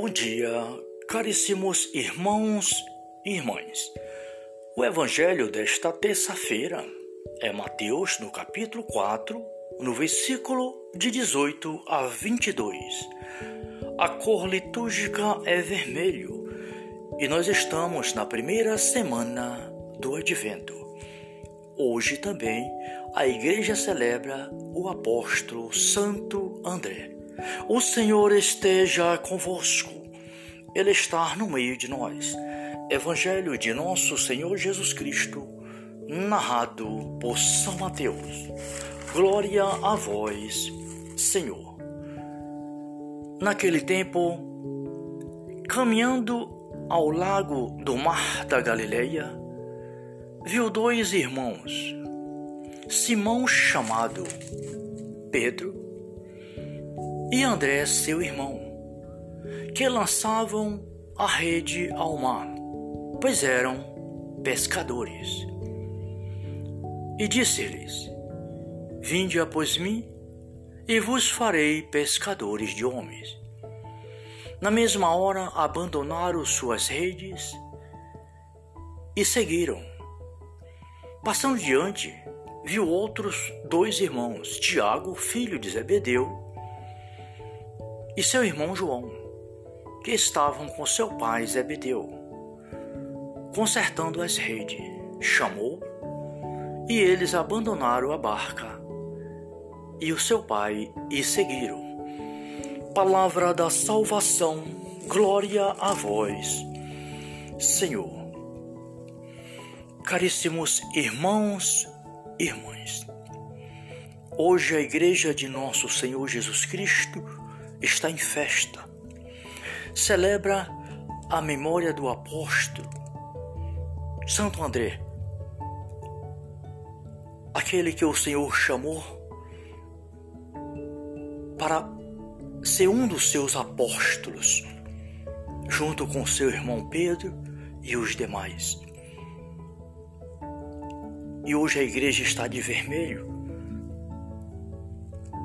Bom dia, caríssimos irmãos e irmãs. O evangelho desta terça-feira é Mateus, no capítulo 4, no versículo de 18 a 22. A cor litúrgica é vermelho e nós estamos na primeira semana do Advento. Hoje também a igreja celebra o apóstolo Santo André. O Senhor esteja convosco, Ele está no meio de nós. Evangelho de Nosso Senhor Jesus Cristo, narrado por São Mateus. Glória a vós, Senhor. Naquele tempo, caminhando ao lago do Mar da Galileia, viu dois irmãos, Simão chamado Pedro e André, seu irmão, que lançavam a rede ao mar, pois eram pescadores. E disse-lhes: Vinde após mim, e vos farei pescadores de homens. Na mesma hora abandonaram suas redes e seguiram. Passando diante, viu outros dois irmãos, Tiago, filho de Zebedeu, e seu irmão João, que estavam com seu pai Zebedeu, consertando as redes. Chamou e eles abandonaram a barca e o seu pai e seguiram. Palavra da salvação, glória a vós, Senhor. Caríssimos irmãos e irmãs, hoje a Igreja de Nosso Senhor Jesus Cristo está em festa. Celebra a memória do apóstolo Santo André, aquele que o Senhor chamou para ser um dos seus apóstolos, junto com seu irmão Pedro e os demais. E hoje a igreja está de vermelho,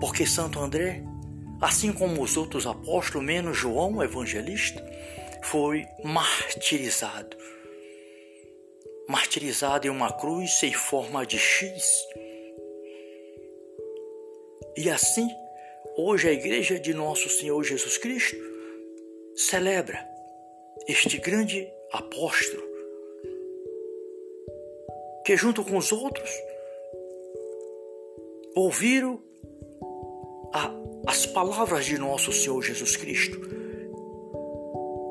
porque Santo André assim como os outros apóstolos, menos João, o evangelista, foi martirizado. Martirizado em uma cruz em forma de X. E assim, hoje a igreja de nosso Senhor Jesus Cristo celebra este grande apóstolo que junto com os outros ouviram as palavras de nosso Senhor Jesus Cristo.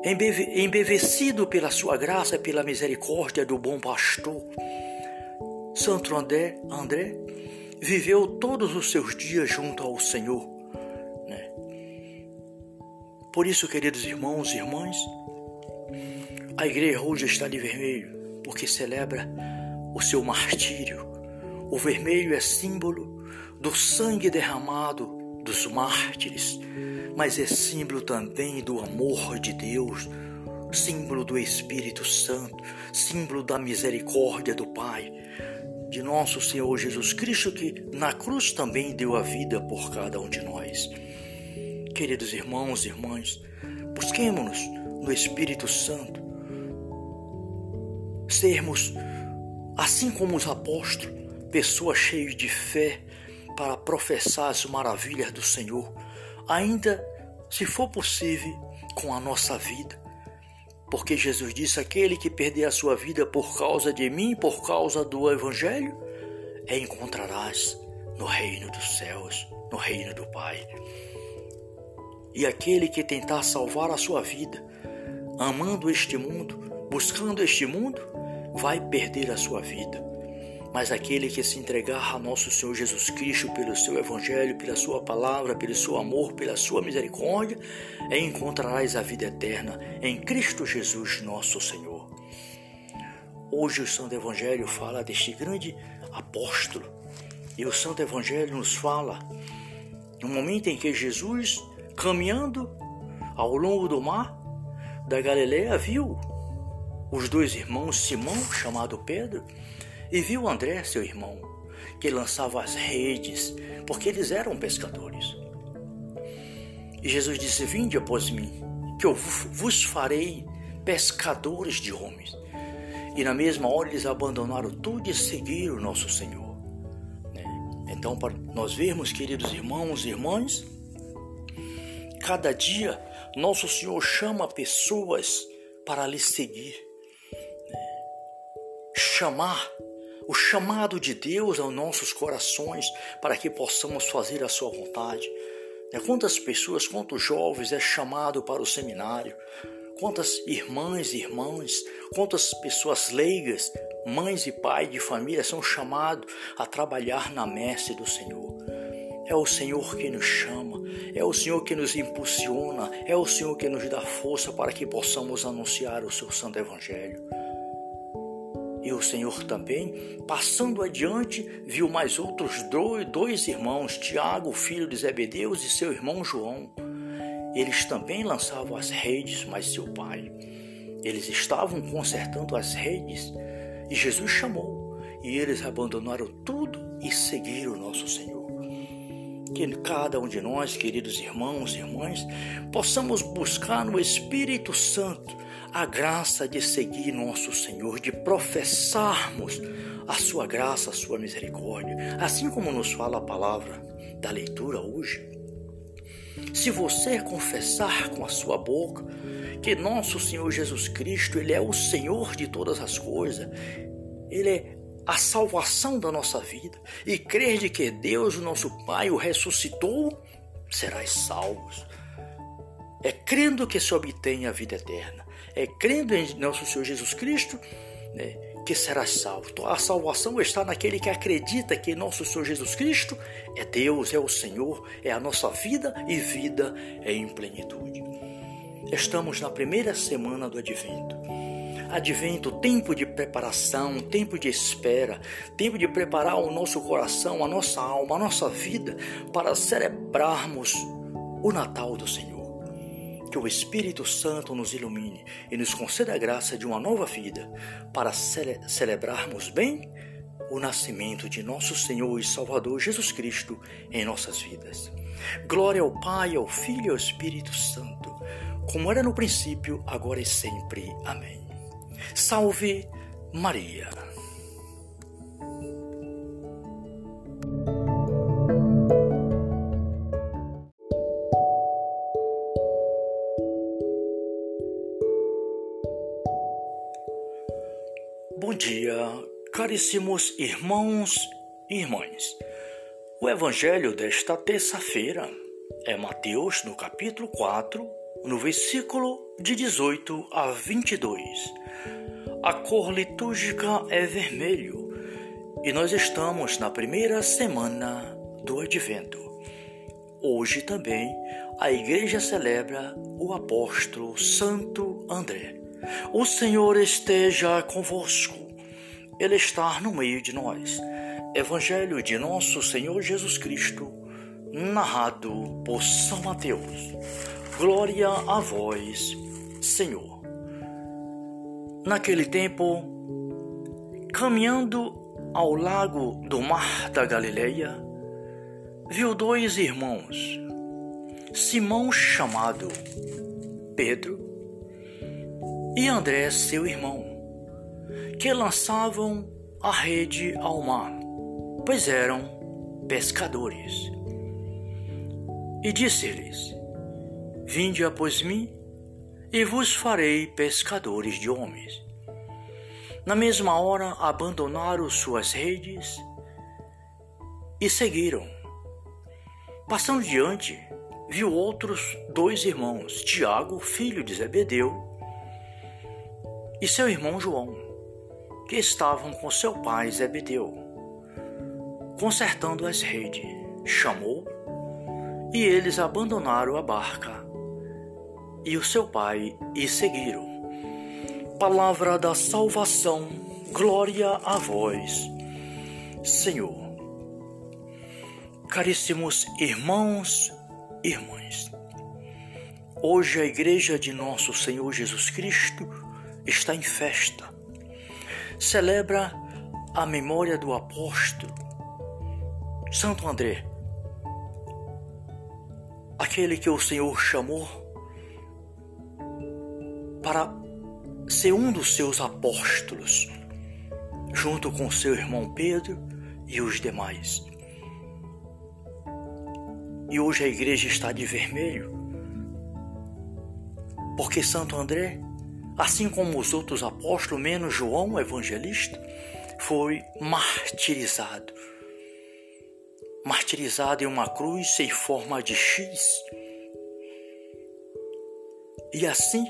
Embevecido pela sua graça e pela misericórdia do bom pastor, Santo André, André viveu todos os seus dias junto ao Senhor. Né? Por isso, queridos irmãos e irmãs, a igreja hoje está de vermelho, porque celebra o seu martírio. O vermelho é símbolo do sangue derramado dos mártires, mas é símbolo também do amor de Deus, símbolo do Espírito Santo, símbolo da misericórdia do Pai, de nosso Senhor Jesus Cristo, que na cruz também deu a vida por cada um de nós. Queridos irmãos e irmãs, busquemos-nos no Espírito Santo, sermos, assim como os apóstolos, pessoas cheias de fé, para professar as maravilhas do Senhor, ainda se for possível, com a nossa vida. Porque Jesus disse: aquele que perder a sua vida por causa de mim, por causa do Evangelho, é encontrarás no reino dos céus, no reino do Pai. E aquele que tentar salvar a sua vida, amando este mundo, buscando este mundo, vai perder a sua vida mas aquele que se entregar a nosso Senhor Jesus Cristo pelo seu Evangelho, pela sua palavra, pelo seu amor, pela sua misericórdia, encontrarás a vida eterna em Cristo Jesus, nosso Senhor. Hoje o Santo Evangelho fala deste grande apóstolo e o Santo Evangelho nos fala no momento em que Jesus, caminhando ao longo do mar da Galileia, viu os dois irmãos Simão, chamado Pedro, e viu André, seu irmão, que lançava as redes, porque eles eram pescadores. E Jesus disse: Vinde após mim, que eu vos farei pescadores de homens. E na mesma hora eles abandonaram tudo e seguiram o nosso Senhor. Né? Então, para nós vermos, queridos irmãos e irmãs, cada dia nosso Senhor chama pessoas para lhe seguir. Né? Chamar o chamado de Deus aos nossos corações para que possamos fazer a sua vontade. Né? Quantas pessoas, quantos jovens é chamado para o seminário? Quantas irmãs e irmãos, quantas pessoas leigas, mães e pais de família são chamados a trabalhar na messe do Senhor? É o Senhor que nos chama, é o Senhor que nos impulsiona, é o Senhor que nos dá força para que possamos anunciar o seu santo evangelho. E o Senhor também, passando adiante, viu mais outros dois irmãos, Tiago, filho de Zebedeus, e seu irmão João. Eles também lançavam as redes, mas seu pai. Eles estavam consertando as redes e Jesus chamou, e eles abandonaram tudo e seguiram o nosso Senhor. Que cada um de nós, queridos irmãos e irmãs, possamos buscar no Espírito Santo a graça de seguir nosso Senhor, de professarmos a sua graça, a sua misericórdia, assim como nos fala a palavra da leitura hoje. Se você confessar com a sua boca que nosso Senhor Jesus Cristo, ele é o Senhor de todas as coisas, ele é a salvação da nossa vida, e crer de que Deus, o nosso Pai, o ressuscitou, serás salvos. É crendo que se obtém a vida eterna é, crendo em nosso Senhor Jesus Cristo, né, que será salvo. Então, a salvação está naquele que acredita que nosso Senhor Jesus Cristo é Deus, é o Senhor, é a nossa vida e vida é em plenitude. Estamos na primeira semana do Advento. Advento, tempo de preparação, tempo de espera, tempo de preparar o nosso coração, a nossa alma, a nossa vida para celebrarmos o Natal do Senhor. Que o Espírito Santo nos ilumine e nos conceda a graça de uma nova vida para cele celebrarmos bem o nascimento de nosso Senhor e Salvador Jesus Cristo em nossas vidas. Glória ao Pai, ao Filho e ao Espírito Santo, como era no princípio, agora e sempre. Amém. Salve Maria. Bom dia, caríssimos irmãos e irmãs. O evangelho desta terça-feira é Mateus, no capítulo 4, no versículo de 18 a 22. A cor litúrgica é vermelho e nós estamos na primeira semana do Advento. Hoje também a igreja celebra o apóstolo Santo André. O Senhor esteja convosco, Ele está no meio de nós. Evangelho de Nosso Senhor Jesus Cristo, narrado por São Mateus. Glória a vós, Senhor. Naquele tempo, caminhando ao lago do Mar da Galileia, viu dois irmãos, Simão chamado Pedro e André, seu irmão, que lançavam a rede ao mar, pois eram pescadores. E disse-lhes: Vinde após mim, e vos farei pescadores de homens. Na mesma hora abandonaram suas redes e seguiram. Passando diante, viu outros dois irmãos, Tiago, filho de Zebedeu, e seu irmão João, que estavam com seu pai Zebedeu, consertando as redes. Chamou e eles abandonaram a barca e o seu pai e seguiram. Palavra da salvação, glória a vós, Senhor. Caríssimos irmãos e irmãs, hoje a Igreja de Nosso Senhor Jesus Cristo está em festa. Celebra a memória do apóstolo Santo André, aquele que o Senhor chamou para ser um dos seus apóstolos, junto com seu irmão Pedro e os demais. E hoje a igreja está de vermelho, porque Santo André, assim como os outros apóstolos, menos João, evangelista, foi martirizado. Martirizado em uma cruz em forma de X. E assim,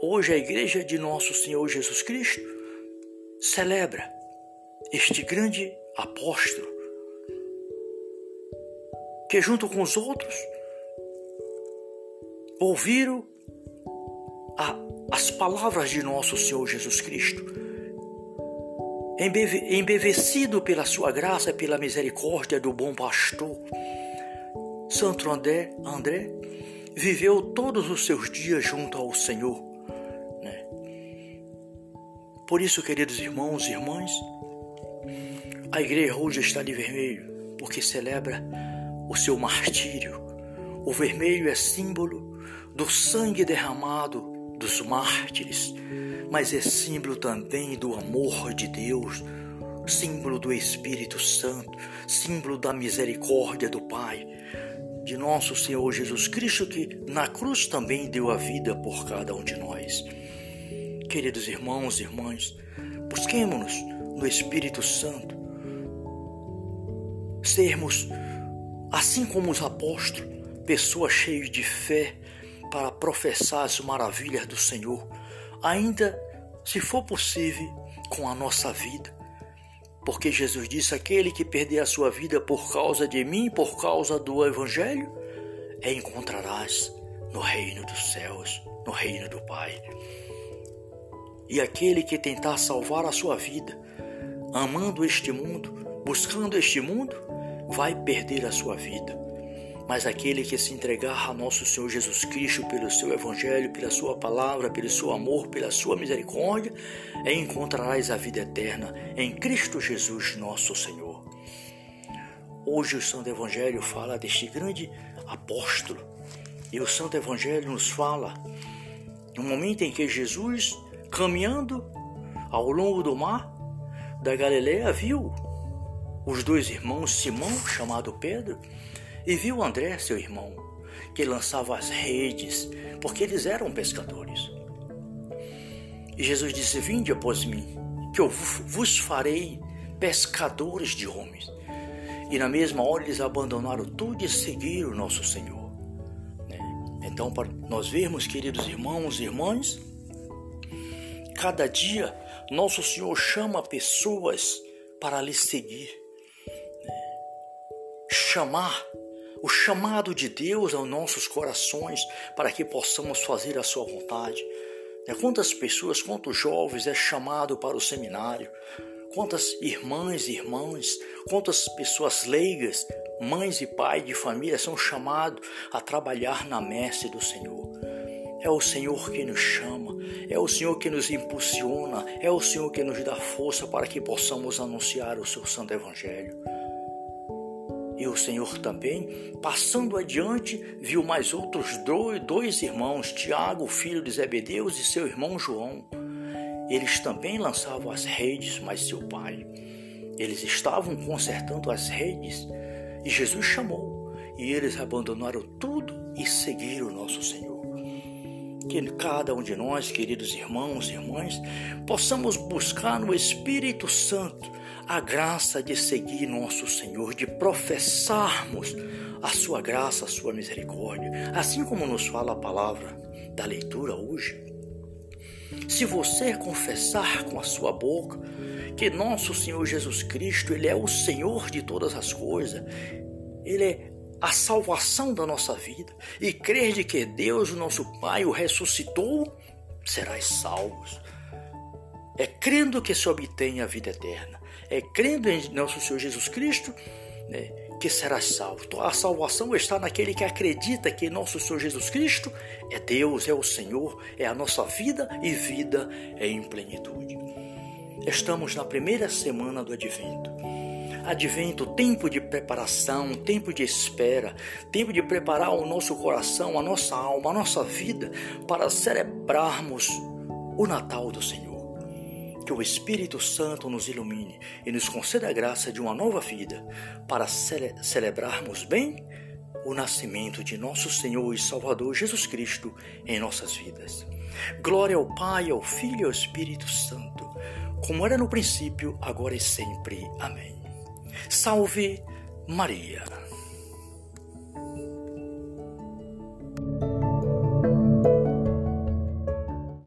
hoje a igreja de nosso Senhor Jesus Cristo celebra este grande apóstolo que junto com os outros ouviram a, as palavras de nosso Senhor Jesus Cristo, embevecido pela sua graça, pela misericórdia do bom pastor. Santo André, André viveu todos os seus dias junto ao Senhor. Né? Por isso, queridos irmãos e irmãs, a igreja hoje está de vermelho, porque celebra o seu martírio. O vermelho é símbolo do sangue derramado dos mártires, mas é símbolo também do amor de Deus, símbolo do Espírito Santo, símbolo da misericórdia do Pai, de nosso Senhor Jesus Cristo, que na cruz também deu a vida por cada um de nós. Queridos irmãos e irmãs, busquemos-nos no Espírito Santo, sermos assim como os apóstolos, pessoas cheias de fé para professar as maravilhas do Senhor, ainda se for possível com a nossa vida. Porque Jesus disse: aquele que perder a sua vida por causa de mim, por causa do Evangelho, é encontrarás no reino dos céus, no reino do Pai. E aquele que tentar salvar a sua vida, amando este mundo, buscando este mundo, vai perder a sua vida. Mas aquele que se entregar a nosso Senhor Jesus Cristo pelo seu Evangelho, pela sua palavra, pelo seu amor, pela sua misericórdia, encontrarás a vida eterna em Cristo Jesus, nosso Senhor. Hoje o Santo Evangelho fala deste grande apóstolo. E o Santo Evangelho nos fala no momento em que Jesus, caminhando ao longo do mar da Galileia, viu os dois irmãos Simão, chamado Pedro, e viu André, seu irmão, que lançava as redes, porque eles eram pescadores. E Jesus disse: Vinde após mim, que eu vos farei pescadores de homens. E na mesma hora eles abandonaram tudo e seguiram o nosso Senhor. Né? Então, para nós vermos, queridos irmãos e irmãs, cada dia nosso Senhor chama pessoas para lhe seguir chamar, o chamado de Deus aos nossos corações para que possamos fazer a sua vontade. Né, quantas pessoas, quantos jovens é chamado para o seminário, quantas irmãs e irmãs, quantas pessoas leigas, mães e pais de família são chamados a trabalhar na messe do Senhor. É o Senhor que nos chama, é o Senhor que nos impulsiona, é o Senhor que nos dá força para que possamos anunciar o seu santo evangelho. E o Senhor também, passando adiante, viu mais outros dois irmãos, Tiago, filho de Zebedeus, e seu irmão João. Eles também lançavam as redes, mas seu pai. Eles estavam consertando as redes e Jesus chamou, e eles abandonaram tudo e seguiram o nosso Senhor. Que cada um de nós, queridos irmãos e irmãs, possamos buscar no Espírito Santo a graça de seguir nosso Senhor, de professarmos a sua graça, a sua misericórdia, assim como nos fala a palavra da leitura hoje. Se você confessar com a sua boca que nosso Senhor Jesus Cristo, ele é o Senhor de todas as coisas, ele é a salvação da nossa vida, e crer de que Deus, o nosso Pai, o ressuscitou, serás salvos. É crendo que se obtém a vida eterna é, crendo em nosso Senhor Jesus Cristo, né, que será salvo. Então, a salvação está naquele que acredita que nosso Senhor Jesus Cristo é Deus, é o Senhor, é a nossa vida e vida é em plenitude. Estamos na primeira semana do Advento. Advento, tempo de preparação, tempo de espera, tempo de preparar o nosso coração, a nossa alma, a nossa vida para celebrarmos o Natal do Senhor. Que o Espírito Santo nos ilumine e nos conceda a graça de uma nova vida para cele celebrarmos bem o nascimento de nosso Senhor e Salvador Jesus Cristo em nossas vidas. Glória ao Pai, ao Filho e ao Espírito Santo, como era no princípio, agora e sempre. Amém. Salve Maria.